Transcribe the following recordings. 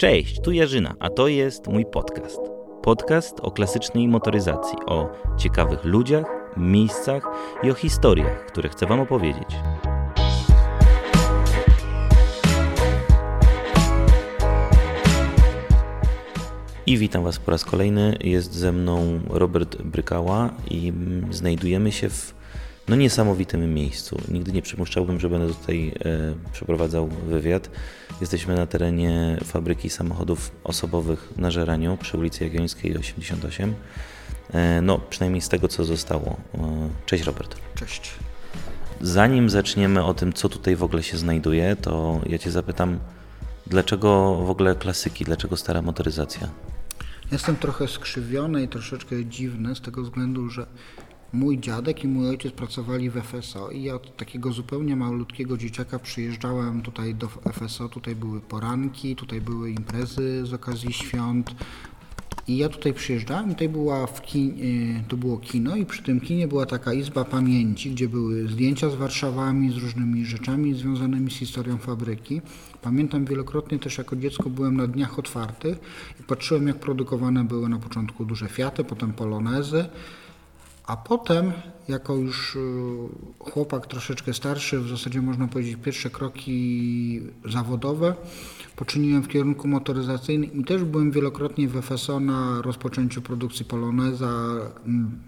Cześć, tu Jarzyna, a to jest mój podcast. Podcast o klasycznej motoryzacji, o ciekawych ludziach, miejscach i o historiach, które chcę Wam opowiedzieć. I witam Was po raz kolejny. Jest ze mną Robert Brykała i znajdujemy się w no, niesamowitym miejscu. Nigdy nie przypuszczałbym, że będę tutaj e, przeprowadzał wywiad. Jesteśmy na terenie fabryki samochodów osobowych na Żeraniu przy ulicy Jagiellońskiej 88. E, no, przynajmniej z tego, co zostało. E, cześć Robert. Cześć. Zanim zaczniemy o tym, co tutaj w ogóle się znajduje, to ja Cię zapytam, dlaczego w ogóle klasyki, dlaczego stara motoryzacja? Jestem trochę skrzywiony i troszeczkę dziwny z tego względu, że mój dziadek i mój ojciec pracowali w FSO i ja od takiego zupełnie malutkiego dzieciaka przyjeżdżałem tutaj do FSO, tutaj były poranki, tutaj były imprezy z okazji świąt, i ja tutaj przyjeżdżałem, tutaj była w kin, y, to było kino i przy tym kinie była taka izba pamięci, gdzie były zdjęcia z Warszawami, z różnymi rzeczami związanymi z historią fabryki. Pamiętam wielokrotnie też jako dziecko byłem na dniach otwartych i patrzyłem jak produkowane były na początku duże Fiaty, potem Polonezy, a potem jako już y, chłopak troszeczkę starszy, w zasadzie można powiedzieć pierwsze kroki zawodowe, poczyniłem w kierunku motoryzacyjnym i też byłem wielokrotnie w FSO na rozpoczęciu produkcji Poloneza mm,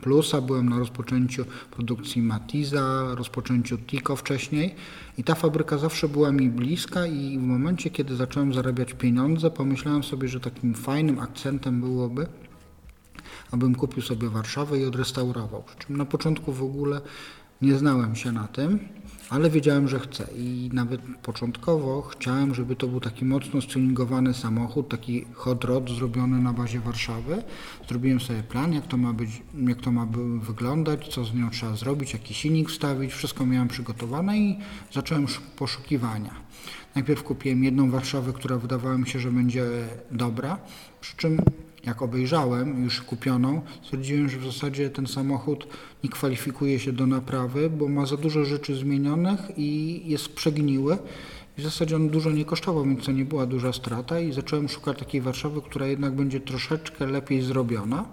Plusa, byłem na rozpoczęciu produkcji Matiza, rozpoczęciu Tico wcześniej i ta fabryka zawsze była mi bliska i w momencie, kiedy zacząłem zarabiać pieniądze, pomyślałem sobie, że takim fajnym akcentem byłoby abym kupił sobie Warszawę i odrestaurował. Przy czym na początku w ogóle nie znałem się na tym, ale wiedziałem, że chcę i nawet początkowo chciałem, żeby to był taki mocno stylingowany samochód, taki hot rod zrobiony na bazie Warszawy. Zrobiłem sobie plan, jak to ma być, jak to ma wyglądać, co z nią trzeba zrobić, jaki silnik wstawić, wszystko miałem przygotowane i zacząłem poszukiwania. Najpierw kupiłem jedną Warszawę, która wydawała mi się, że będzie dobra, przy czym jak obejrzałem już kupioną, stwierdziłem, że w zasadzie ten samochód nie kwalifikuje się do naprawy, bo ma za dużo rzeczy zmienionych i jest przegniły. W zasadzie on dużo nie kosztował, więc to nie była duża strata i zacząłem szukać takiej Warszawy, która jednak będzie troszeczkę lepiej zrobiona.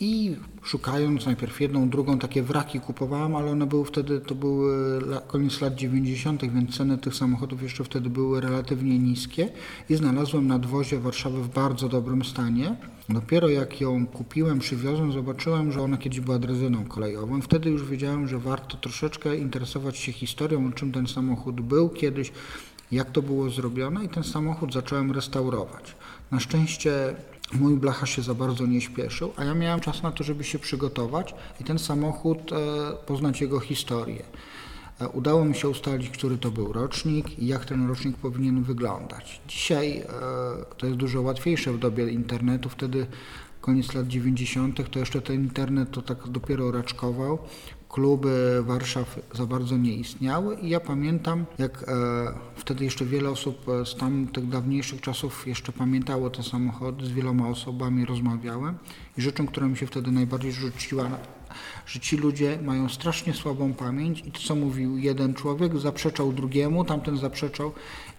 I szukając najpierw jedną, drugą, takie wraki kupowałem, ale one były wtedy, to były koniec lat 90., więc ceny tych samochodów jeszcze wtedy były relatywnie niskie i znalazłem nadwozie Warszawy w bardzo dobrym stanie. Dopiero jak ją kupiłem, przywiozłem, zobaczyłem, że ona kiedyś była drezyną kolejową. Wtedy już wiedziałem, że warto troszeczkę interesować się historią, czym ten samochód był kiedyś, jak to było zrobione i ten samochód zacząłem restaurować. Na szczęście mój blacha się za bardzo nie śpieszył, a ja miałem czas na to, żeby się przygotować i ten samochód e, poznać jego historię. E, udało mi się ustalić, który to był rocznik i jak ten rocznik powinien wyglądać. Dzisiaj e, to jest dużo łatwiejsze w dobie internetu, wtedy koniec lat 90. to jeszcze ten internet to tak dopiero raczkował kluby Warszaw za bardzo nie istniały i ja pamiętam, jak e, wtedy jeszcze wiele osób z tamtych dawniejszych czasów jeszcze pamiętało te samochody, z wieloma osobami rozmawiałem i rzeczą, która mi się wtedy najbardziej rzuciła, że ci ludzie mają strasznie słabą pamięć i to, co mówił jeden człowiek, zaprzeczał drugiemu, tamten zaprzeczał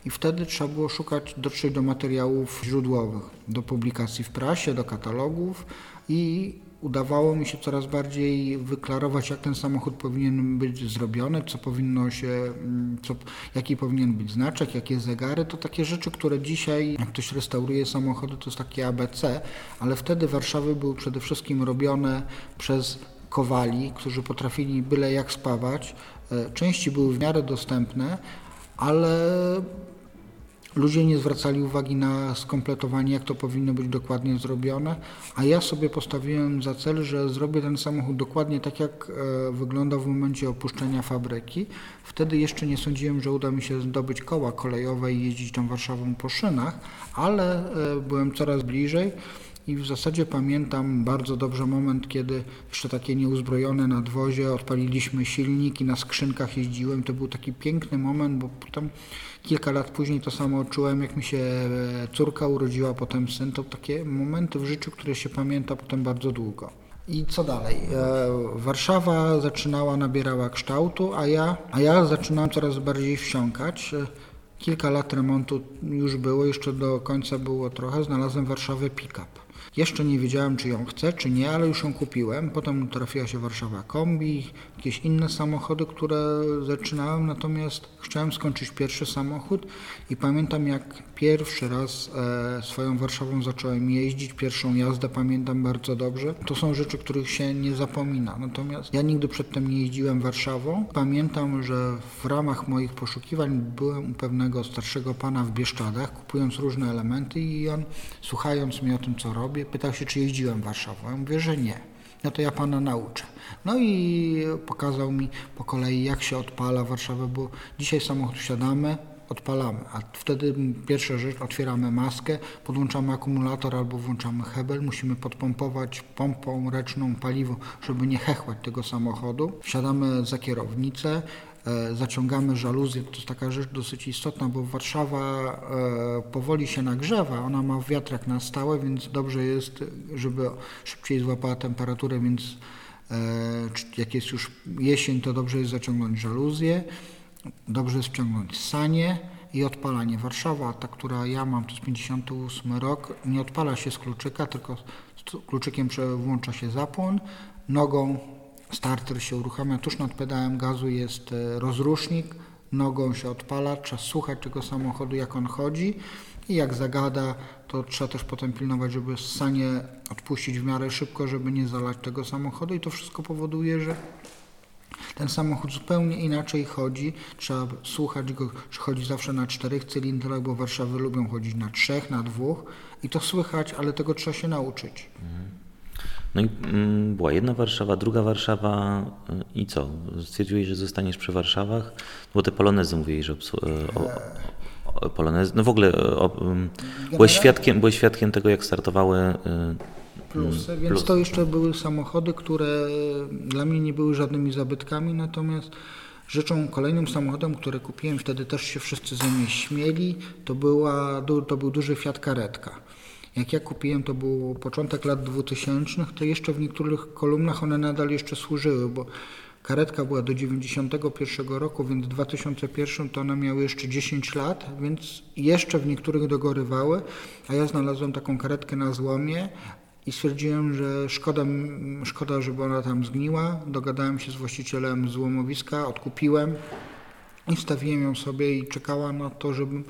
i wtedy trzeba było szukać, dotrzeć do materiałów źródłowych, do publikacji w prasie, do katalogów i udawało mi się coraz bardziej wyklarować, jak ten samochód powinien być zrobiony, co powinno się, mm, co, jaki powinien być znaczek, jakie zegary. To takie rzeczy, które dzisiaj, jak ktoś restauruje samochody, to jest takie ABC, ale wtedy Warszawy były przede wszystkim robione przez kowali, którzy potrafili byle jak spawać. E, części były w miarę dostępne, ale Ludzie nie zwracali uwagi na skompletowanie, jak to powinno być dokładnie zrobione, a ja sobie postawiłem za cel, że zrobię ten samochód dokładnie tak, jak e, wyglądał w momencie opuszczenia fabryki. Wtedy jeszcze nie sądziłem, że uda mi się zdobyć koła kolejowe i jeździć tą Warszawą po szynach, ale e, byłem coraz bliżej. I w zasadzie pamiętam bardzo dobrze moment, kiedy jeszcze takie nieuzbrojone nadwozie, odpaliliśmy silnik i na skrzynkach jeździłem. To był taki piękny moment, bo potem kilka lat później to samo odczułem, jak mi się e, córka urodziła, potem syn. To takie momenty w życiu, które się pamięta potem bardzo długo. I co dalej? E, Warszawa zaczynała, nabierała kształtu, a ja, a ja zaczynałem coraz bardziej wsiąkać. kilka lat remontu już było, jeszcze do końca było trochę, znalazłem w Warszawie pick-up. Jeszcze nie wiedziałem, czy ją chcę, czy nie, ale już ją kupiłem. Potem trafiła się Warszawa Kombi, jakieś inne samochody, które zaczynałem, natomiast chciałem skończyć pierwszy samochód i pamiętam, jak pierwszy raz e, swoją Warszawą zacząłem jeździć, pierwszą jazdę pamiętam bardzo dobrze. To są rzeczy, których się nie zapomina. Natomiast ja nigdy przedtem nie jeździłem Warszawą. Pamiętam, że w ramach moich poszukiwań byłem u pewnego starszego pana w Bieszczadach, kupując różne elementy i on, słuchając mnie o tym, co pytał się, czy jeździłem Warszawą. Ja mówię, że nie. No to ja pana nauczę. No i pokazał mi po kolei, jak się odpala Warszawę, bo dzisiaj samochód wsiadamy, odpalamy, a wtedy pierwsza rzecz, otwieramy maskę, podłączamy akumulator albo włączamy hebel, musimy podpompować pompą ręczną paliwo, żeby nie hechłać tego samochodu. Wsiadamy za kierownicę, zaciągamy żaluzję, to jest taka rzecz dosyć istotna, bo Warszawa e, powoli się nagrzewa, ona ma wiatrak na stałe, więc dobrze jest, żeby szybciej złapała temperaturę, więc e, jak jest już jesień, to dobrze jest zaciągnąć żaluzję. Dobrze jest wciągnąć sanie i odpalanie. Warszawa, ta, która ja mam, to jest 58 rok, nie odpala się z kluczyka, tylko z kluczykiem włącza się zapłon, nogą starter się uruchamia, tuż nad pedałem gazu jest e, rozrusznik, nogą się odpala, trzeba słuchać tego samochodu, jak on chodzi. I jak zagada, to trzeba też potem pilnować, żeby sanie odpuścić w miarę szybko, żeby nie zalać tego samochodu. I to wszystko powoduje, że ten samochód zupełnie inaczej chodzi, trzeba słuchać go, czy chodzi zawsze na czterech cylindrach, bo Warszawy lubią chodzić na trzech, na dwóch. I to słychać, ale tego trzeba się nauczyć. No i mm, była jedna Warszawa, druga Warszawa y, i co? Stwierdziłeś, że zostaniesz przy Warszawach? Bo te polonezy mówiłeś, że y, o, o, polonezy, no w ogóle o, um, byłeś, świadkiem, byłeś świadkiem tego, jak startowały y, plusy, mm, więc to jeszcze były samochody, które dla mnie nie były żadnymi zabytkami, natomiast rzeczą, kolejnym samochodem, który kupiłem, wtedy też się wszyscy ze mnie śmieli, to, była, to był duży Fiat Karetka. Jak ja kupiłem, to był początek lat 2000, to jeszcze w niektórych kolumnach one nadal jeszcze służyły, bo karetka była do 91 roku, więc w 2001 to one miały jeszcze 10 lat, więc jeszcze w niektórych dogorywały, a ja znalazłem taką karetkę na złomie, i stwierdziłem, że szkoda, szkoda, żeby ona tam zgniła. Dogadałem się z właścicielem złomowiska, odkupiłem i wstawiłem ją sobie i czekała na to, żebym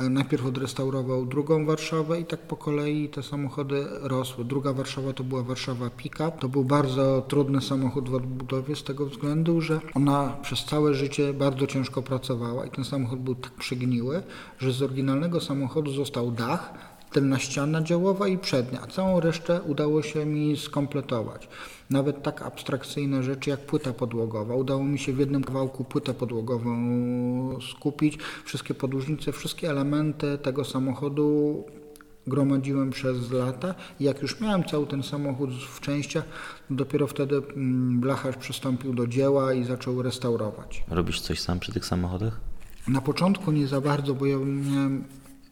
e, najpierw odrestaurował drugą Warszawę i tak po kolei te samochody rosły. Druga Warszawa to była Warszawa Pickup. To był bardzo trudny samochód w odbudowie z tego względu, że ona przez całe życie bardzo ciężko pracowała i ten samochód był tak przygniły, że z oryginalnego samochodu został dach, tylna ściana działowa i przednia, a całą resztę udało się mi skompletować. Nawet tak abstrakcyjne rzeczy jak płyta podłogowa. Udało mi się w jednym kawałku płytę podłogową skupić. Wszystkie podłużnice, wszystkie elementy tego samochodu gromadziłem przez lata jak już miałem cały ten samochód w częściach, dopiero wtedy mm, blacharz przystąpił do dzieła i zaczął restaurować. Robisz coś sam przy tych samochodach? Na początku nie za bardzo, bo ja miałem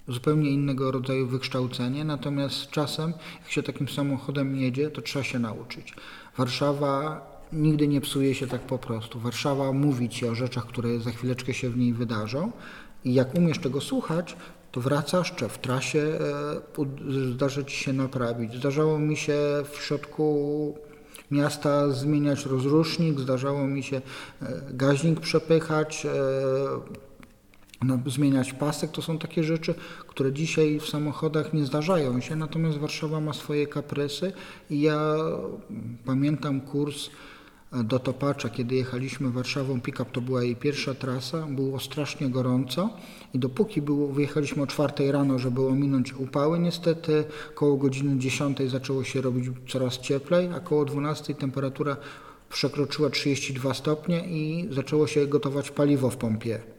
zupełnie innego rodzaju wykształcenie, natomiast czasem, jak się takim samochodem jedzie, to trzeba się nauczyć. Warszawa nigdy nie psuje się tak po prostu. Warszawa mówi ci o rzeczach, które za chwileczkę się w niej wydarzą i jak umiesz tego słuchać, to wracasz, czy w trasie e, zdarza ci się naprawić. Zdarzało mi się w środku miasta zmieniać rozrusznik, zdarzało mi się e, gaźnik przepychać, e, zmieniać pasek, to są takie rzeczy, które dzisiaj w samochodach nie zdarzają się, natomiast Warszawa ma swoje kaprysy i ja pamiętam kurs do Topacza, kiedy jechaliśmy Warszawą, pick-up to była jej pierwsza trasa, było strasznie gorąco i dopóki było, wyjechaliśmy o czwartej rano, żeby ominąć upały, niestety koło godziny 10 zaczęło się robić coraz cieplej, a koło 12 temperatura przekroczyła 32 stopnie i zaczęło się gotować paliwo w pompie.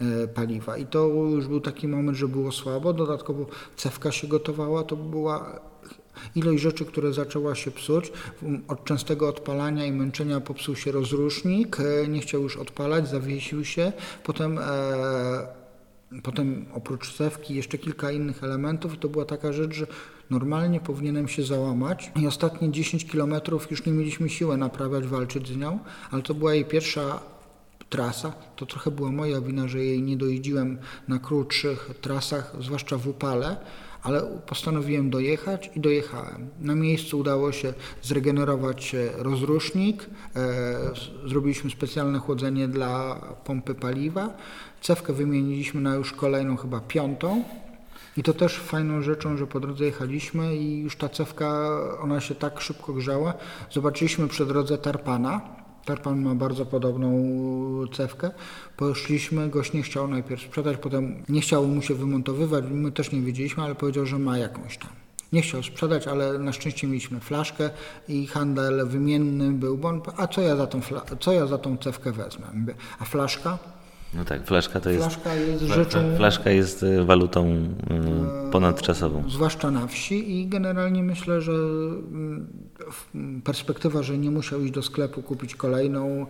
E, paliwa. I to już był taki moment, że było słabo. Dodatkowo cewka się gotowała, to była ilość rzeczy, które zaczęła się psuć. Od częstego odpalania i męczenia popsuł się rozrusznik, e, nie chciał już odpalać, zawiesił się. Potem, e, potem oprócz cewki jeszcze kilka innych elementów i to była taka rzecz, że normalnie powinienem się załamać i ostatnie 10 kilometrów już nie mieliśmy siły naprawiać, walczyć z nią, ale to była jej pierwsza trasa. To trochę była moja wina, że jej nie dojeździłem na krótszych trasach, zwłaszcza w upale, ale postanowiłem dojechać i dojechałem. Na miejscu udało się zregenerować e, rozrusznik, e, zrobiliśmy specjalne chłodzenie dla pompy paliwa, cewkę wymieniliśmy na już kolejną, chyba piątą. I to też fajną rzeczą, że po drodze jechaliśmy i już ta cewka, ona się tak szybko grzała. Zobaczyliśmy przy drodze tarpana, Tarpan ma bardzo podobną cewkę. Poszliśmy, gość nie chciał najpierw sprzedać, potem nie chciał mu się wymontowywać, my też nie wiedzieliśmy, ale powiedział, że ma jakąś tam. Nie chciał sprzedać, ale na szczęście mieliśmy flaszkę i handel wymienny był, bo on, a co ja za tą, co ja za tą cewkę wezmę? A flaszka? No tak, flaszka to jest, flaszka jest rzeczą... Flaszka jest y, walutą y, ponadczasową. Zwłaszcza na wsi i generalnie myślę, że mm, perspektywa, że nie musiał iść do sklepu kupić kolejną,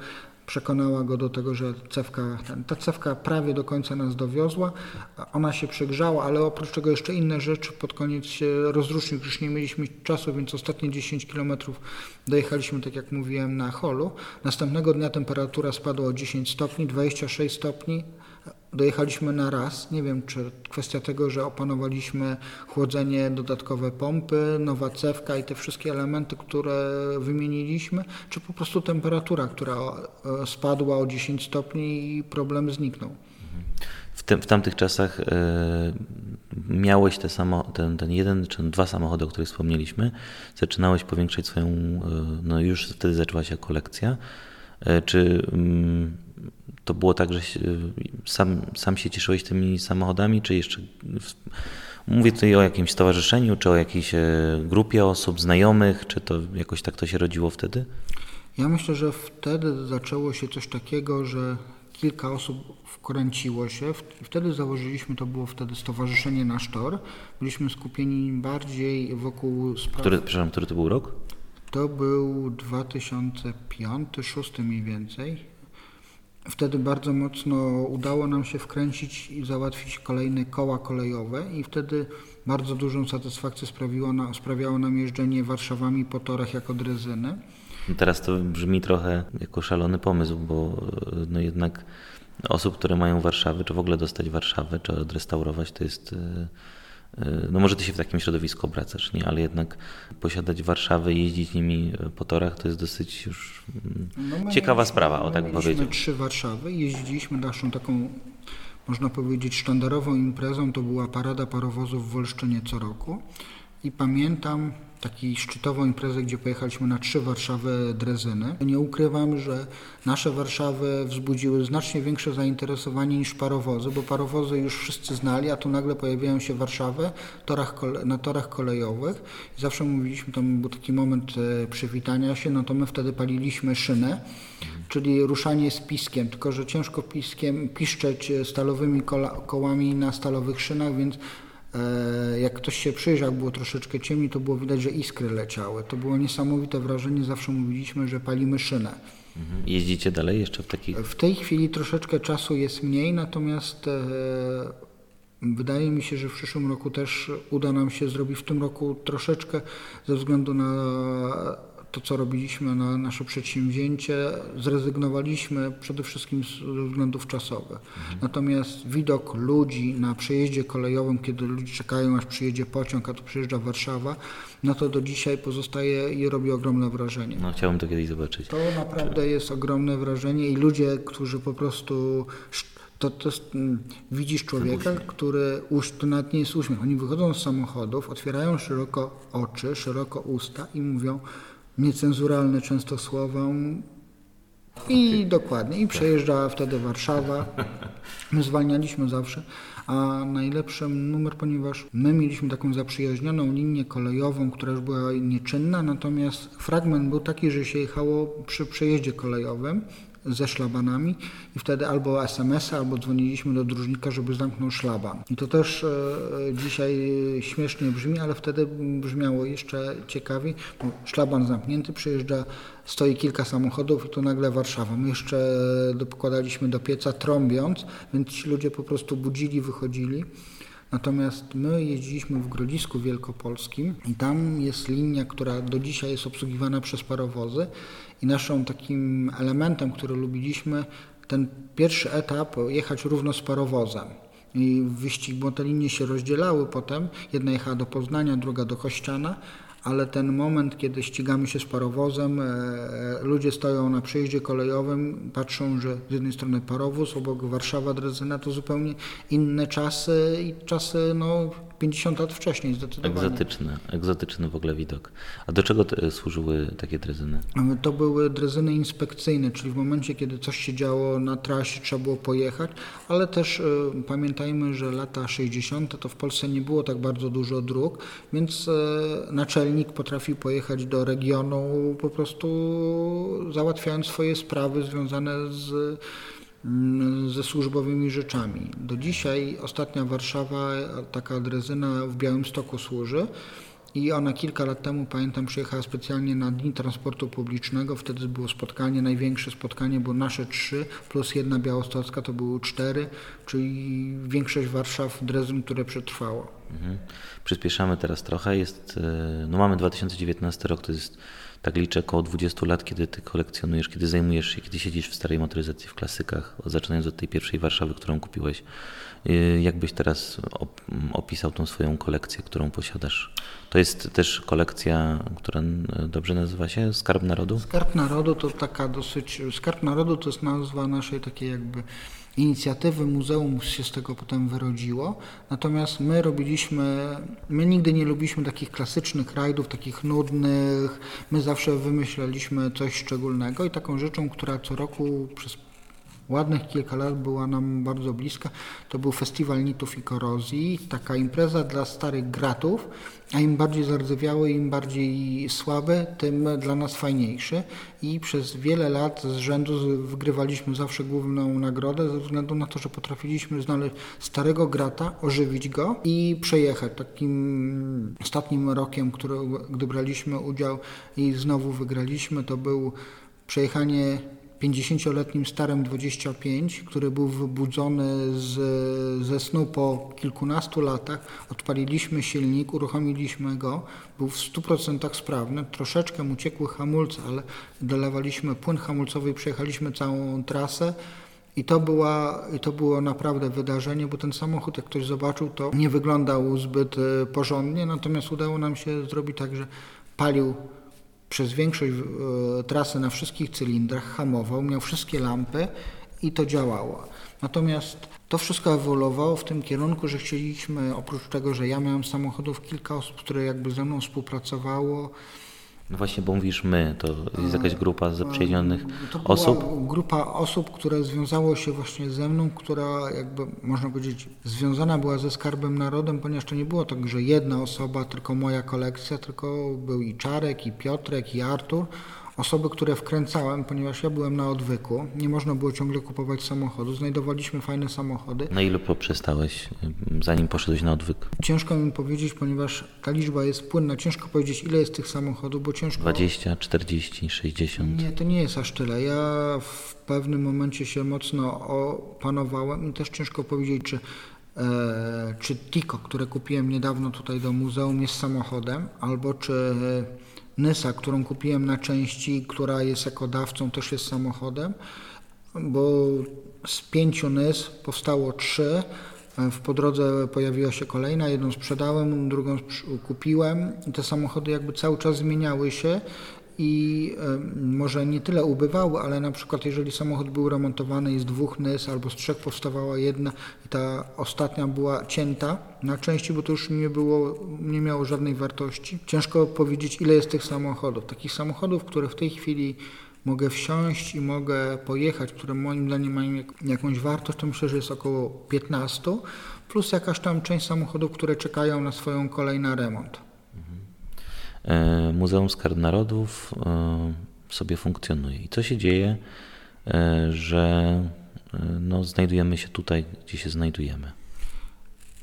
przekonała go do tego, że cewka, ta cewka prawie do końca nas dowiozła. Ona się przegrzała, ale oprócz tego jeszcze inne rzeczy. Pod koniec rozrusznik, już nie mieliśmy czasu, więc ostatnie 10 km dojechaliśmy, tak jak mówiłem, na holu. Następnego dnia temperatura spadła o 10 stopni, 26 stopni. Dojechaliśmy na raz. Nie wiem, czy kwestia tego, że opanowaliśmy chłodzenie, dodatkowe pompy, nowa cewka i te wszystkie elementy, które wymieniliśmy, czy po prostu temperatura, która e, spadła o 10 stopni i problem zniknął. W, te, w tamtych czasach e, miałeś te samo, ten, ten jeden czy dwa samochody, o których wspomnieliśmy. Zaczynałeś powiększać swoją, e, no już wtedy zaczęła się kolekcja. Czy mm, to było tak, że sam, sam się cieszyłeś tymi samochodami, czy jeszcze mówię tutaj o jakimś stowarzyszeniu, czy o jakiejś e, grupie osób, znajomych, czy to jakoś tak to się rodziło wtedy? Ja myślę, że wtedy zaczęło się coś takiego, że kilka osób wkręciło się. Wtedy założyliśmy, to było wtedy Stowarzyszenie Nasz Tor. Byliśmy skupieni bardziej wokół spraw... Który, przepraszam, który to był rok? To był 2005-2006 mniej więcej. Wtedy bardzo mocno udało nam się wkręcić i załatwić kolejne koła kolejowe i wtedy bardzo dużą satysfakcję sprawiło, na, sprawiało nam jeżdżenie Warszawami po torach jako drezyny. Teraz to brzmi trochę jako szalony pomysł, bo no jednak osób, które mają Warszawy, czy w ogóle dostać Warszawę, czy odrestaurować, to jest e, no może ty się w takim środowisku obracasz, nie? ale jednak posiadać Warszawę i jeździć nimi po torach to jest dosyć już mm, no ciekawa sprawa, o tak bym powiedział. trzy Warszawy, jeździliśmy naszą taką, można powiedzieć, sztandarową imprezą, to była parada parowozów w Wolszczynie co roku i pamiętam, takiej szczytową imprezę, gdzie pojechaliśmy na trzy Warszawy drezyny. Nie ukrywam, że nasze Warszawy wzbudziły znacznie większe zainteresowanie niż parowozy, bo parowozy już wszyscy znali, a tu nagle pojawiają się Warszawy torach, na torach kolejowych. I zawsze mówiliśmy, tam był taki moment e, przywitania się, no to my wtedy paliliśmy szynę, czyli ruszanie z piskiem, tylko że ciężko piskiem piszczeć stalowymi kołami na stalowych szynach, więc E, jak ktoś się przyjrzał, było troszeczkę ciemniej, to było widać, że iskry leciały. To było niesamowite wrażenie. Zawsze mówiliśmy, że palimy szynę. Mhm. Jeździcie dalej jeszcze w takich? W tej chwili troszeczkę czasu jest mniej, natomiast e, wydaje mi się, że w przyszłym roku też uda nam się zrobić w tym roku troszeczkę ze względu na to, co robiliśmy na nasze przedsięwzięcie, zrezygnowaliśmy przede wszystkim ze względów czasowych. Mhm. Natomiast widok ludzi na przejeździe kolejowym, kiedy ludzie czekają, aż przyjedzie pociąg, a tu przyjeżdża Warszawa, no to do dzisiaj pozostaje i robi ogromne wrażenie. No chciałbym to kiedyś zobaczyć. To naprawdę jest ogromne wrażenie i ludzie, którzy po prostu to, to jest, mm, widzisz człowieka, który to nawet nie jest uśmiech. Oni wychodzą z samochodów, otwierają szeroko oczy, szeroko usta i mówią niecenzuralne często słowa. I dokładnie, i przejeżdża wtedy Warszawa. My zwalnialiśmy zawsze, a najlepszy numer, ponieważ my mieliśmy taką zaprzyjaźnioną linię kolejową, która już była nieczynna, natomiast fragment był taki, że się jechało przy przejeździe kolejowym ze szlabanami i wtedy albo SMS-a, albo dzwoniliśmy do dróżnika, żeby zamknął szlaban. I to też e, dzisiaj śmiesznie brzmi, ale wtedy brzmiało jeszcze ciekawiej, bo szlaban zamknięty, przyjeżdża, stoi kilka samochodów i to nagle Warszawa. My jeszcze dokładaliśmy do pieca trąbiąc, więc ci ludzie po prostu budzili, wychodzili. Natomiast my jeździliśmy w Grodzisku Wielkopolskim i tam jest linia, która do dzisiaj jest obsługiwana przez parowozy i naszą takim elementem, który lubiliśmy, ten pierwszy etap jechać równo z parowozem. I wyścig, bo te linie się rozdzielały potem. Jedna jechała do Poznania, druga do Kościana, ale ten moment, kiedy ścigamy się z parowozem, e, ludzie stoją na przejeździe kolejowym, patrzą, że z jednej strony parowóz, obok Warszawa, Drezyna, to zupełnie inne czasy i czasy no, 50 lat wcześniej zdecydowanie. Egzotyczny, egzotyczny w ogóle widok. A do czego te, służyły takie drezyny? To były drezyny inspekcyjne, czyli w momencie, kiedy coś się działo na trasie, trzeba było pojechać, ale też y, pamiętajmy, że lata 60. to w Polsce nie było tak bardzo dużo dróg, więc y, naczelnik potrafił pojechać do regionu po prostu załatwiając swoje sprawy związane z ze służbowymi rzeczami. Do dzisiaj ostatnia Warszawa, taka drezyna w Białymstoku służy. I ona kilka lat temu, pamiętam, przyjechała specjalnie na Dni Transportu Publicznego. Wtedy było spotkanie, największe spotkanie, bo nasze trzy plus jedna białostocka to były cztery, czyli większość Warszaw Drezyn, które przetrwało. Mhm. Przyspieszamy teraz trochę. Jest, e, no mamy 2019 rok, to jest tak liczę około 20 lat, kiedy ty kolekcjonujesz, kiedy zajmujesz się, kiedy siedzisz w starej motoryzacji w klasykach, zaczynając od tej pierwszej Warszawy, którą kupiłeś. Y, jak byś teraz opisał tą swoją kolekcję, którą posiadasz? To jest też kolekcja, która dobrze nazywa się Skarb Narodu? Skarb Narodu to taka dosyć, Skarb Narodu to jest nazwa naszej takiej jakby inicjatywy muzeum się z tego potem wyrodziło. Natomiast my robiliśmy, my nigdy nie lubiliśmy takich klasycznych rajdów, takich nudnych. My zawsze wymyślaliśmy coś szczególnego i taką rzeczą, która co roku przez ładnych kilka lat była nam bardzo bliska. To był Festiwal Nitów i Korozji, taka impreza dla starych gratów, a im bardziej zardzewiały, im bardziej słabe, tym dla nas fajniejszy. I przez wiele lat z rzędu wygrywaliśmy zawsze główną nagrodę, ze względu na to, że potrafiliśmy znaleźć starego grata, ożywić go i przejechać. Takim ostatnim rokiem, który, gdy braliśmy udział i znowu wygraliśmy, to był przejechanie 50-letnim starem 25, który był wybudzony z, ze snu po kilkunastu latach. Odpaliliśmy silnik, uruchomiliśmy go, był w 100% sprawny. Troszeczkę mu ciekły hamulce, ale dolewaliśmy płyn hamulcowy i przejechaliśmy całą trasę. I to, była, I to było naprawdę wydarzenie, bo ten samochód, jak ktoś zobaczył, to nie wyglądał zbyt e, porządnie, natomiast udało nam się zrobić tak, że palił przez większość e, trasy na wszystkich cylindrach, hamował, miał wszystkie lampy i to działało. Natomiast to wszystko ewoluowało w tym kierunku, że chcieliśmy, oprócz tego, że ja miałem samochodów, kilka osób, które jakby ze mną współpracowało, no właśnie, bo mówisz my, to jest jakaś grupa zaprzyjaźnionych osób? grupa osób, które związało się właśnie ze mną, która jakby można powiedzieć związana była ze Skarbem Narodem, ponieważ to nie było tak, że jedna osoba, tylko moja kolekcja, tylko był i Czarek, i Piotrek, i Artur osoby, które wkręcałem, ponieważ ja byłem na odwyku, nie można było ciągle kupować samochodu, znajdowaliśmy fajne samochody. Na ile poprzestałeś, zanim poszedłeś na odwyk? Ciężko mi powiedzieć, ponieważ ta liczba jest płynna, ciężko powiedzieć ile jest tych samochodów, bo ciężko... 20, 40, 60? Nie, to nie jest aż tyle. Ja w pewnym momencie się mocno opanowałem i też ciężko powiedzieć, czy e, czy Tico, które kupiłem niedawno tutaj do muzeum jest samochodem, albo czy Nysa, którą kupiłem na części, która jest ekodawcą, też jest samochodem, bo z pięciu Nys powstało trzy. W po drodze pojawiła się kolejna, jedną sprzedałem, drugą kupiłem te samochody jakby cały czas zmieniały się i może nie tyle ubywały, ale na przykład jeżeli samochód był remontowany i z dwóch NYS albo z trzech powstawała jedna i ta ostatnia była cięta na części, bo to już nie było, nie miało żadnej wartości. Ciężko powiedzieć ile jest tych samochodów. Takich samochodów, które w tej chwili mogę wsiąść i mogę pojechać, które moim zdaniem mają jakąś wartość, to myślę, że jest około 15, plus jakaś tam część samochodów, które czekają na swoją kolej na remont. E, Muzeum Skarb Narodów e, sobie funkcjonuje. I co się dzieje, e, że no, znajdujemy się tutaj, gdzie się znajdujemy?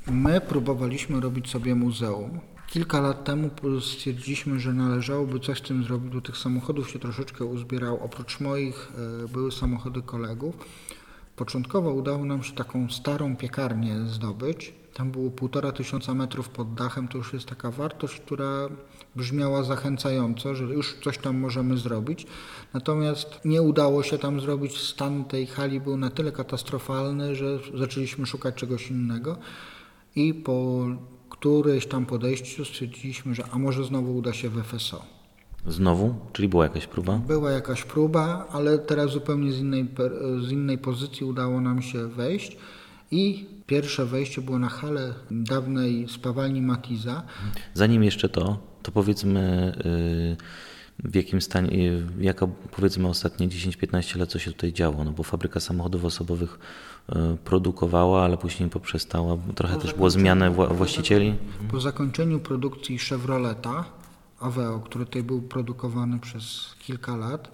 My próbowaliśmy robić sobie muzeum. Kilka lat temu stwierdziliśmy, że należałoby coś z tym zrobić, bo tych samochodów się troszeczkę uzbierało. Oprócz moich były samochody kolegów. Początkowo udało nam się taką starą piekarnię zdobyć, Tam było półtora tysiąca metrów pod dachem, to już jest taka wartość, która brzmiała zachęcająco, że już coś tam możemy zrobić. Natomiast nie udało się tam zrobić. Stan tej hali był na tyle katastrofalny, że zaczęliśmy szukać czegoś innego i po którejś tam podejściu stwierdziliśmy, że a może znowu uda się w FSO. Znowu? Czyli była jakaś próba? Była jakaś próba, ale teraz zupełnie z innej, z innej pozycji udało nam się wejść i pierwsze wejście było na halę dawnej spawalni Matiza. Zanim jeszcze to, to powiedzmy y, w jakim stanie, y, jaka powiedzmy ostatnie 10-15 lat, co się tutaj działo, no bo fabryka samochodów osobowych y, produkowała, ale później poprzestała, trochę po też było zmianę właścicieli. Po zakończeniu produkcji Chevroleta, Aveo, który tutaj był produkowany przez kilka lat,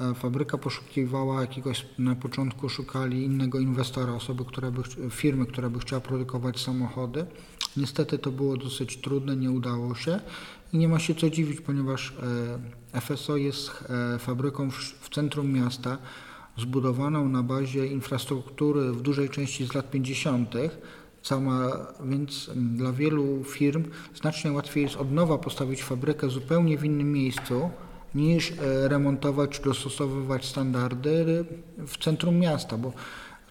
e, fabryka poszukiwała jakiegoś, na początku szukali innego inwestora, osoby, która by, firmy, która by chciała produkować samochody. Niestety to było dosyć trudne, nie udało się i nie ma się co dziwić, ponieważ e, FSO jest e, fabryką w centrum miasta, zbudowaną na bazie infrastruktury w dużej części z lat 50., Sama, więc dla wielu firm znacznie łatwiej jest od nowa postawić fabrykę zupełnie w innym miejscu, niż e, remontować dostosowywać standardy w centrum miasta, bo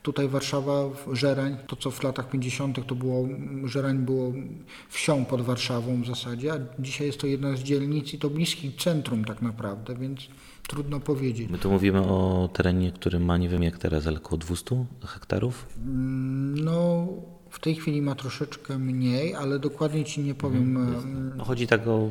tutaj Warszawa, Żerań, to co w latach 50. to było, Żerań było wsią pod Warszawą w zasadzie, a dzisiaj jest to jedna z dzielnic i to bliski centrum tak naprawdę, więc trudno powiedzieć. My tu mówimy o terenie, który ma, nie wiem jak teraz, ale około 200 hektarów? No w tej chwili ma troszeczkę mniej, ale dokładnie Ci nie powiem. Mhm. No chodzi tak o,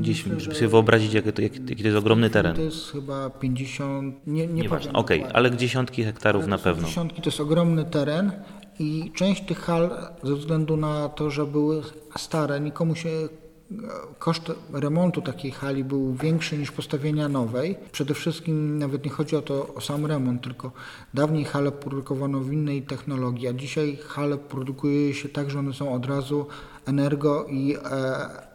gdzieś, żeby sobie wyobrazić, jaki to, jaki to jest ogromny teren. To jest chyba 50, nie, nie Nieważne, okej, okay, ale dziesiątki hektarów ale na pewno. Dziesiątki to jest ogromny teren i część tych hal, ze względu na to, że były stare, nikomu się koszt remontu takiej hali był większy niż postawienia nowej. Przede wszystkim nawet nie chodzi o to o sam remont, tylko dawniej hale produkowano w innej technologii, a dzisiaj hale produkuje się tak, że one są od razu energo i e,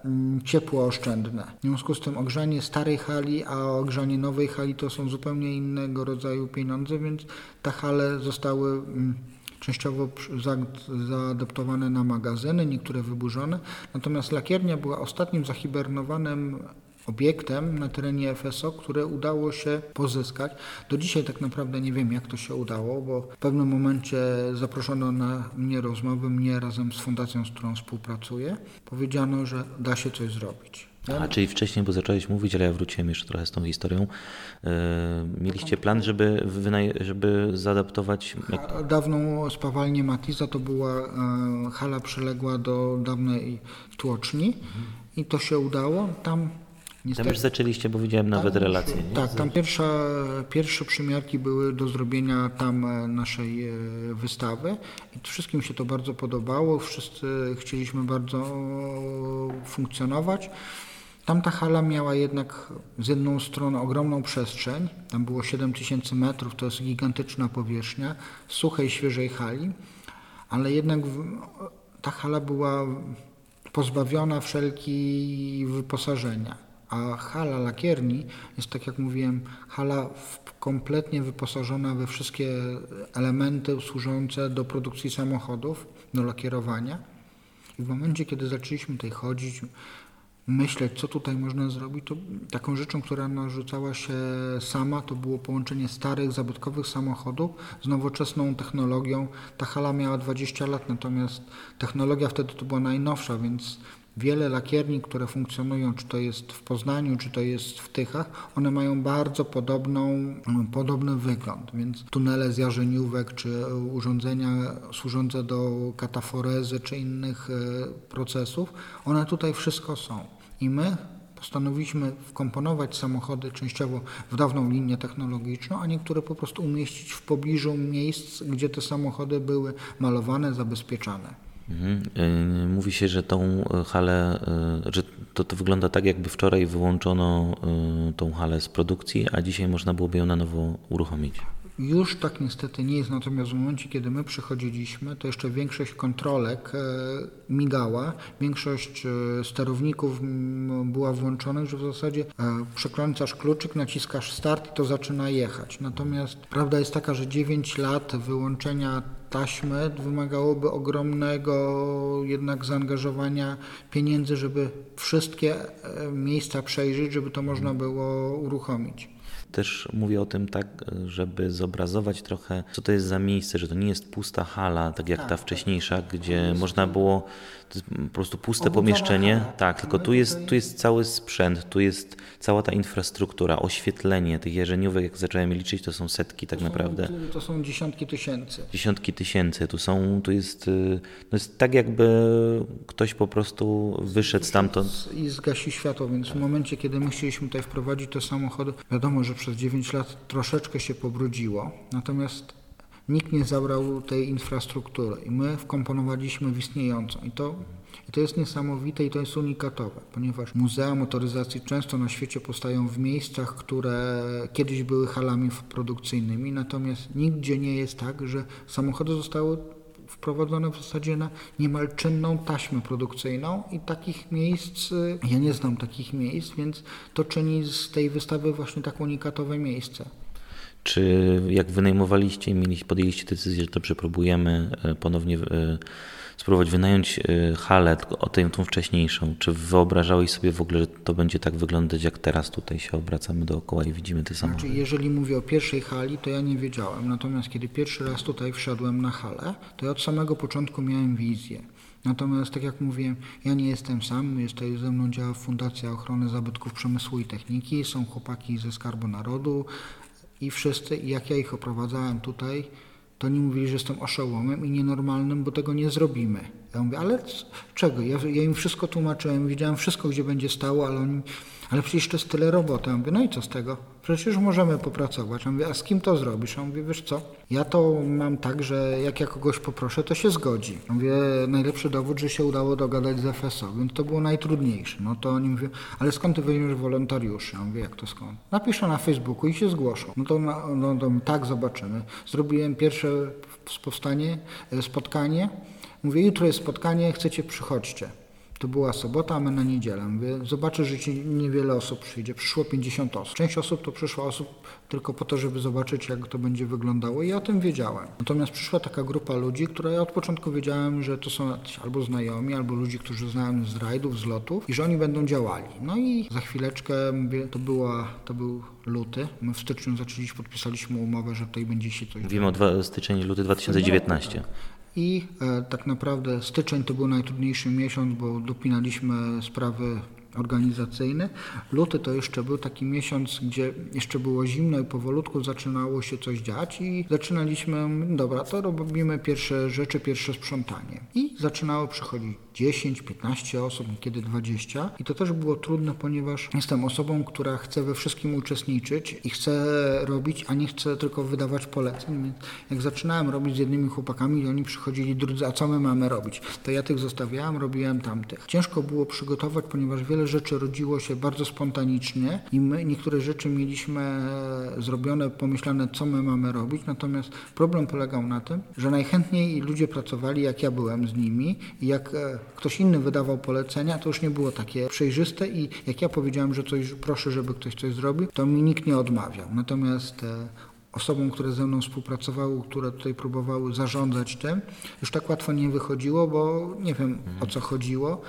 mm, ciepło oszczędne. W związku z tym ogrzanie starej hali, a ogrzanie nowej hali to są zupełnie innego rodzaju pieniądze, więc te hale zostały częściowo zaadaptowane na magazyny, niektóre wyburzone. Natomiast lakiernia była ostatnim zahibernowanym obiektem na terenie FSO, które udało się pozyskać. Do dzisiaj tak naprawdę nie wiem, jak to się udało, bo w pewnym momencie zaproszono na mnie rozmowy, mnie razem z fundacją, z którą współpracuję. Powiedziano, że da się coś zrobić. A, czyli wcześniej, bo zacząłeś mówić, ale ja wróciłem jeszcze trochę z tą historią. Yy, mieliście plan, żeby, żeby zaadaptować... Dawną spawalnię Matiza to była e, hala przyległa do dawnej tłoczni mhm. i to się udało. Tam Niestety, tam już zaczęliście, bo widziałem nawet tam, relacje. Nie? Tak, tam pierwsza, pierwsze przymiarki były do zrobienia tam e, naszej e, wystawy i wszystkim się to bardzo podobało, wszyscy chcieliśmy bardzo funkcjonować. Tamta hala miała jednak z jedną strony ogromną przestrzeń, tam było 7000 metrów, to jest gigantyczna powierzchnia, suchej, świeżej hali, ale jednak ta hala była pozbawiona wszelkiego wyposażenia. A hala lakierni jest, tak jak mówiłem, hala kompletnie wyposażona we wszystkie elementy służące do produkcji samochodów, do lakierowania. I w momencie, kiedy zaczęliśmy tutaj chodzić, myśleć, co tutaj można zrobić, to taką rzeczą, która narzucała się sama, to było połączenie starych, zabytkowych samochodów z nowoczesną technologią. Ta hala miała 20 lat, natomiast technologia wtedy to była najnowsza, więc wiele lakierni, które funkcjonują, czy to jest w Poznaniu, czy to jest w Tychach, one mają bardzo podobną, podobny wygląd, więc tunele z jarzeniówek, czy urządzenia służące do kataforezy, czy innych e, procesów, one tutaj wszystko są. I my postanowiliśmy wkomponować samochody częściowo w dawną linię technologiczną, a niektóre po prostu umieścić w pobliżu miejsc, gdzie te samochody były malowane, zabezpieczane. Mhm. Y, mówi się, że tą halę, y, że to, to wygląda tak, jakby wczoraj wyłączono y, tą halę z produkcji, a dzisiaj można byłoby ją na nowo uruchomić. Już tak niestety nie jest, natomiast w momencie, kiedy my przychodziliśmy, to jeszcze większość kontrolek e, migała, większość e, sterowników była włączonych, że w zasadzie e, przekręcasz kluczyk, naciskasz start i to zaczyna jechać. Natomiast prawda jest taka, że 9 lat wyłączenia taśmy wymagałoby ogromnego jednak zaangażowania pieniędzy, żeby wszystkie miejsca przejrzeć, żeby to można było uruchomić. Też mówię o tym tak, żeby zobrazować trochę, co to jest za miejsce, że to nie jest pusta hala, tak jak ta wcześniejsza, gdzie można było to jest po prostu puste pomieszczenie. hala. Tak, tylko tu jest, tu jest cały sprzęt, tu jest cała ta infrastruktura, oświetlenie tych jarzeniówek, jak zacząłem liczyć, to są setki tak naprawdę. To są dziesiątki tysięcy. Dziesiątki tysięcy, tu są, tu jest, no jest tak jakby ktoś po prostu wyszedł stamtąd. I zgasi światło, więc w momencie, kiedy my chcieliśmy tutaj wprowadzić te samochody, wiadomo, że przez 9 lat troszeczkę się pobrudziło, natomiast nikt nie zabrał tej infrastruktury i my wkomponowaliśmy w istniejącą. I to, I to jest niesamowite i to jest unikatowe, ponieważ muzea motoryzacji często na świecie powstają w miejscach, które kiedyś były halami produkcyjnymi, natomiast nigdzie nie jest tak, że samochody zostały wprowadzone w zasadzie na niemal czynną taśmę produkcyjną i takich miejsc, y, ja nie znam takich miejsc, więc to czyni z tej wystawy właśnie tak unikatowe miejsce. Czy jak wynajmowaliście i podjęliście decyzję, że to przepróbujemy e, ponownie e, spróbować wynająć e, halę, o tę tą wcześniejszą, czy wyobrażałeś sobie w ogóle, że to będzie tak wyglądać, jak teraz tutaj się obracamy dookoła i widzimy te samochody? Znaczy, jeżeli mówię o pierwszej hali, to ja nie wiedziałem. Natomiast kiedy pierwszy raz tutaj wszedłem na halę, to ja od samego początku miałem wizję. Natomiast, tak jak mówiłem, ja nie jestem sam. Jest tutaj ze mną działa Fundacja Ochrony Zabytków Przemysłu i Techniki. Są chłopaki ze Skarbu Narodu i wszyscy, jak ja ich oprowadzałem tutaj, to oni mówili, że jestem oszołomem i nienormalnym, bo tego nie zrobimy. Ja mówię, ale czego? Ja, ja im wszystko tłumaczyłem, wiedziałem wszystko, gdzie będzie stało, ale oni, ale przecież to jest tyle roboty. Ja mówię, no i co z tego? Przecież możemy popracować. Ja mówię, a z kim to zrobisz? Ja mówię, wiesz co, ja to mam tak, że jak ja kogoś poproszę, to się zgodzi. Ja mówię, najlepszy dowód, że się udało dogadać z FSO, więc to było najtrudniejsze. No to oni mówią, ale skąd ty weźmiesz wolontariuszy? Ja mówię, jak to skąd? Napiszę na Facebooku i się zgłoszą. No to, no to tak, zobaczymy. Zrobiłem pierwsze powstanie, e, spotkanie. Mówię, jutro jest spotkanie, chcecie, przychodźcie. To była sobota, a my na niedzielę. Mówię, zobaczę, że ci niewiele osób przyjdzie. Przyszło 50 osób. Część osób to przyszła osób tylko po to, żeby zobaczyć, jak to będzie wyglądało i ja o tym wiedziałem. Natomiast przyszła taka grupa ludzi, która ja od początku wiedziałem, że to są albo znajomi, albo ludzi, którzy znałem z rajdów, z lotów i że oni będą działali. No i za chwileczkę, mówię, to, była, to był luty. My w styczniu zaczęliśmy, podpisaliśmy umowę, że tutaj będzie się coś Mówimy o dwa, styczeń, luty 2019. i e, tak naprawdę styczeń to był najtrudniejszy miesiąc, bo dopinaliśmy sprawy organizacyjne. Luty to jeszcze był taki miesiąc, gdzie jeszcze było zimno i powolutku zaczynało się coś dziać i zaczynaliśmy, dobra, to robimy pierwsze rzeczy, pierwsze sprzątanie. I zaczynało przychodzić 10, 15 osób, kiedy 20 i to też było trudne, ponieważ jestem osobą, która chce we wszystkim uczestniczyć i chce robić, a nie chce tylko wydawać poleceń. Więc jak zaczynałem robić z jednymi chłopakami oni przychodzili drudzy, a co my mamy robić? To ja tych zostawiałem, robiłem tamtych. Ciężko było przygotować, ponieważ wiele rzeczy rodziło się bardzo spontanicznie i my niektóre rzeczy mieliśmy zrobione, pomyślane, co my mamy robić, natomiast problem polegał na tym, że najchętniej ludzie pracowali, jak ja byłem z nimi. I jak e, ktoś inny wydawał polecenia, to już nie było takie przejrzyste. I jak ja powiedziałem, że coś, proszę, żeby ktoś coś zrobił, to mi nikt nie odmawiał. Natomiast e, osobom, które ze mną współpracowały, które tutaj próbowały zarządzać tym, już tak łatwo nie wychodziło, bo nie wiem o co chodziło,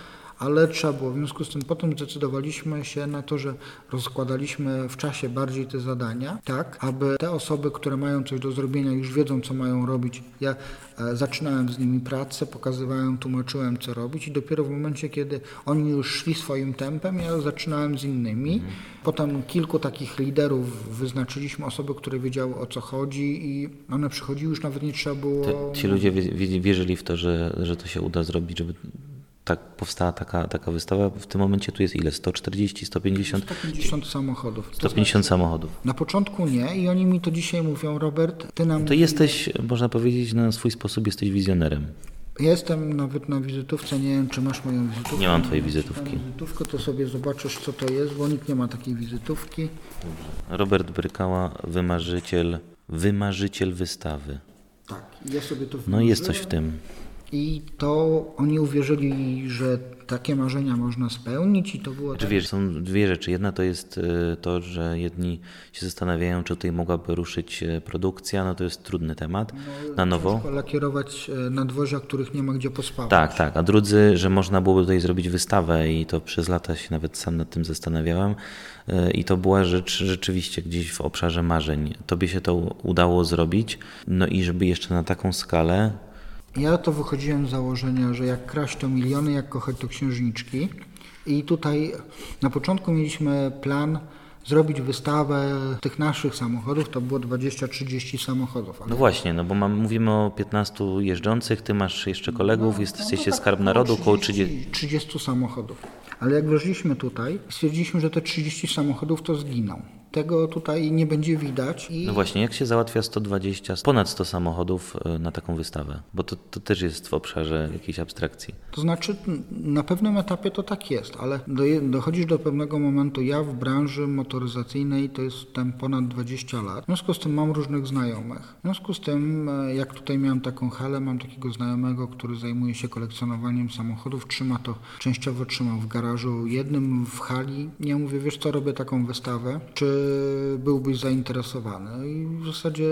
ale trzeba było. W związku z tym potem zdecydowaliśmy się na to, że rozkładaliśmy w czasie bardziej te zadania, tak, aby te osoby, które mają coś do zrobienia, już wiedzą, co mają robić. Ja e, zaczynałem z nimi pracę, pokazywałem, tłumaczyłem, co robić i dopiero w momencie, kiedy oni już szli swoim tempem, ja zaczynałem z innymi. Potem kilku takich liderów wyznaczyliśmy, osoby, które wiedziały, o co chodzi i one przychodziły, już nawet nie trzeba było... Te, ci ludzie wie- wie- wierzyli w to, że, że to się uda zrobić, żeby tak powstała taka, taka wystawa. W tym momencie tu jest ile? 140, 150? 150 samochodów. To 150 samochodów. Na początku nie i oni mi to dzisiaj mówią, Robert, ty nam... To jesteś, można powiedzieć, na swój sposób jesteś wizjonerem. Ja jestem nawet na wizytówce, nie wiem, czy masz moją wizytówkę. Nie mam twojej wizytówki. Wizytówkę, to sobie zobaczysz, co to jest, bo nikt nie ma takiej wizytówki. Robert Brykała, wymarzyciel wymarzyciel wystawy. Tak, ja sobie to No jest coś w tym. I to oni uwierzyli, że takie marzenia można spełnić i to było Czy tak, wiesz, są dwie rzeczy. Jedna to jest e, to, że jedni się zastanawiają, czy tutaj mogłaby ruszyć e, produkcja, no to jest trudny temat na nowo. lakierować e, nadwozia, których nie ma gdzie pospawać. Tak, tak. A drudzy, że można byłoby tutaj zrobić wystawę i to przez lata się nawet sam nad tym zastanawiałem. I to była rzecz rzeczywiście gdzieś w obszarze marzeń. Tobie się to udało zrobić. No i żeby jeszcze na taką skalę, Ja to wychodziłem z założenia, że jak kraść to miliony, jak kochać to księżniczki. I tutaj na początku mieliśmy plan zrobić wystawę tych naszych samochodów, to było 20-30 samochodów. Ale no właśnie, no bo mam, mówimy o 15 jeżdżących, ty masz jeszcze kolegów, jesteście Skarb Narodu, około 30. 30 samochodów. Ale jak weszliśmy tutaj, stwierdziliśmy, że te 30 samochodów to zginą. Tego tutaj nie będzie widać i No właśnie, jak się załatwia 120, ponad 100 samochodów e, na taką wystawę? Bo to, to też jest w obszarze jakiejś abstrakcji. To znaczy, na pewnym etapie to tak jest, ale do, dochodzisz do pewnego momentu. Ja w branży motoryzacyjnej to jestem ponad 20 lat. W związku z tym mam różnych znajomych. W związku z tym, e, jak tutaj miałem taką halę, mam takiego znajomego, który zajmuje się kolekcjonowaniem samochodów. Trzyma to, częściowo trzymał w garażu jednym w hali. Ja mówię, wiesz co, robię taką wystawę. Czy byłbyś zainteresowany? I w zasadzie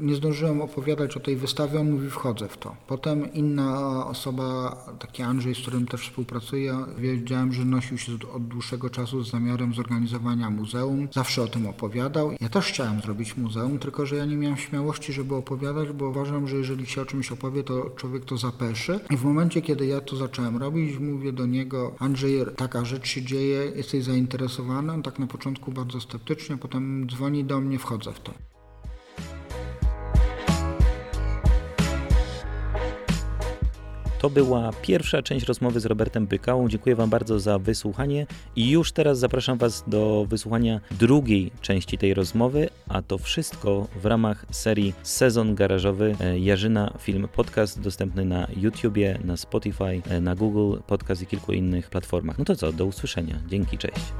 nie zdążyłem opowiadać o tej wystawie, on mówi, wchodzę w to. Potem inna osoba, taki Andrzej, z którym też współpracuję, wiedziałem, że nosił się od dłuższego czasu z zamiarem zorganizowania muzeum. Zawsze o tym opowiadał. Ja też chciałem zrobić muzeum, tylko że ja nie miałem śmiałości, żeby opowiadać, bo uważam, że jeżeli się o czymś opowie, to człowiek to zapeszy. I w momencie, kiedy ja to zacząłem robić, mówię do niego, Andrzej, taka rzecz się dzieje, jesteś zainteresowany? On tak na początku bardzo sceptycznie, potem dzwoni do mnie, wchodzę w to. To była pierwsza część rozmowy z Robertem Brykałą. Dziękuję Wam bardzo za wysłuchanie i już teraz zapraszam Was do wysłuchania drugiej części tej rozmowy, a to wszystko w ramach serii Sezon Garażowy e, Jarzyna Film Podcast dostępny na YouTubie, na Spotify, e, na Google Podcast i kilku innych platformach. No to co, do usłyszenia. Dzięki, cześć.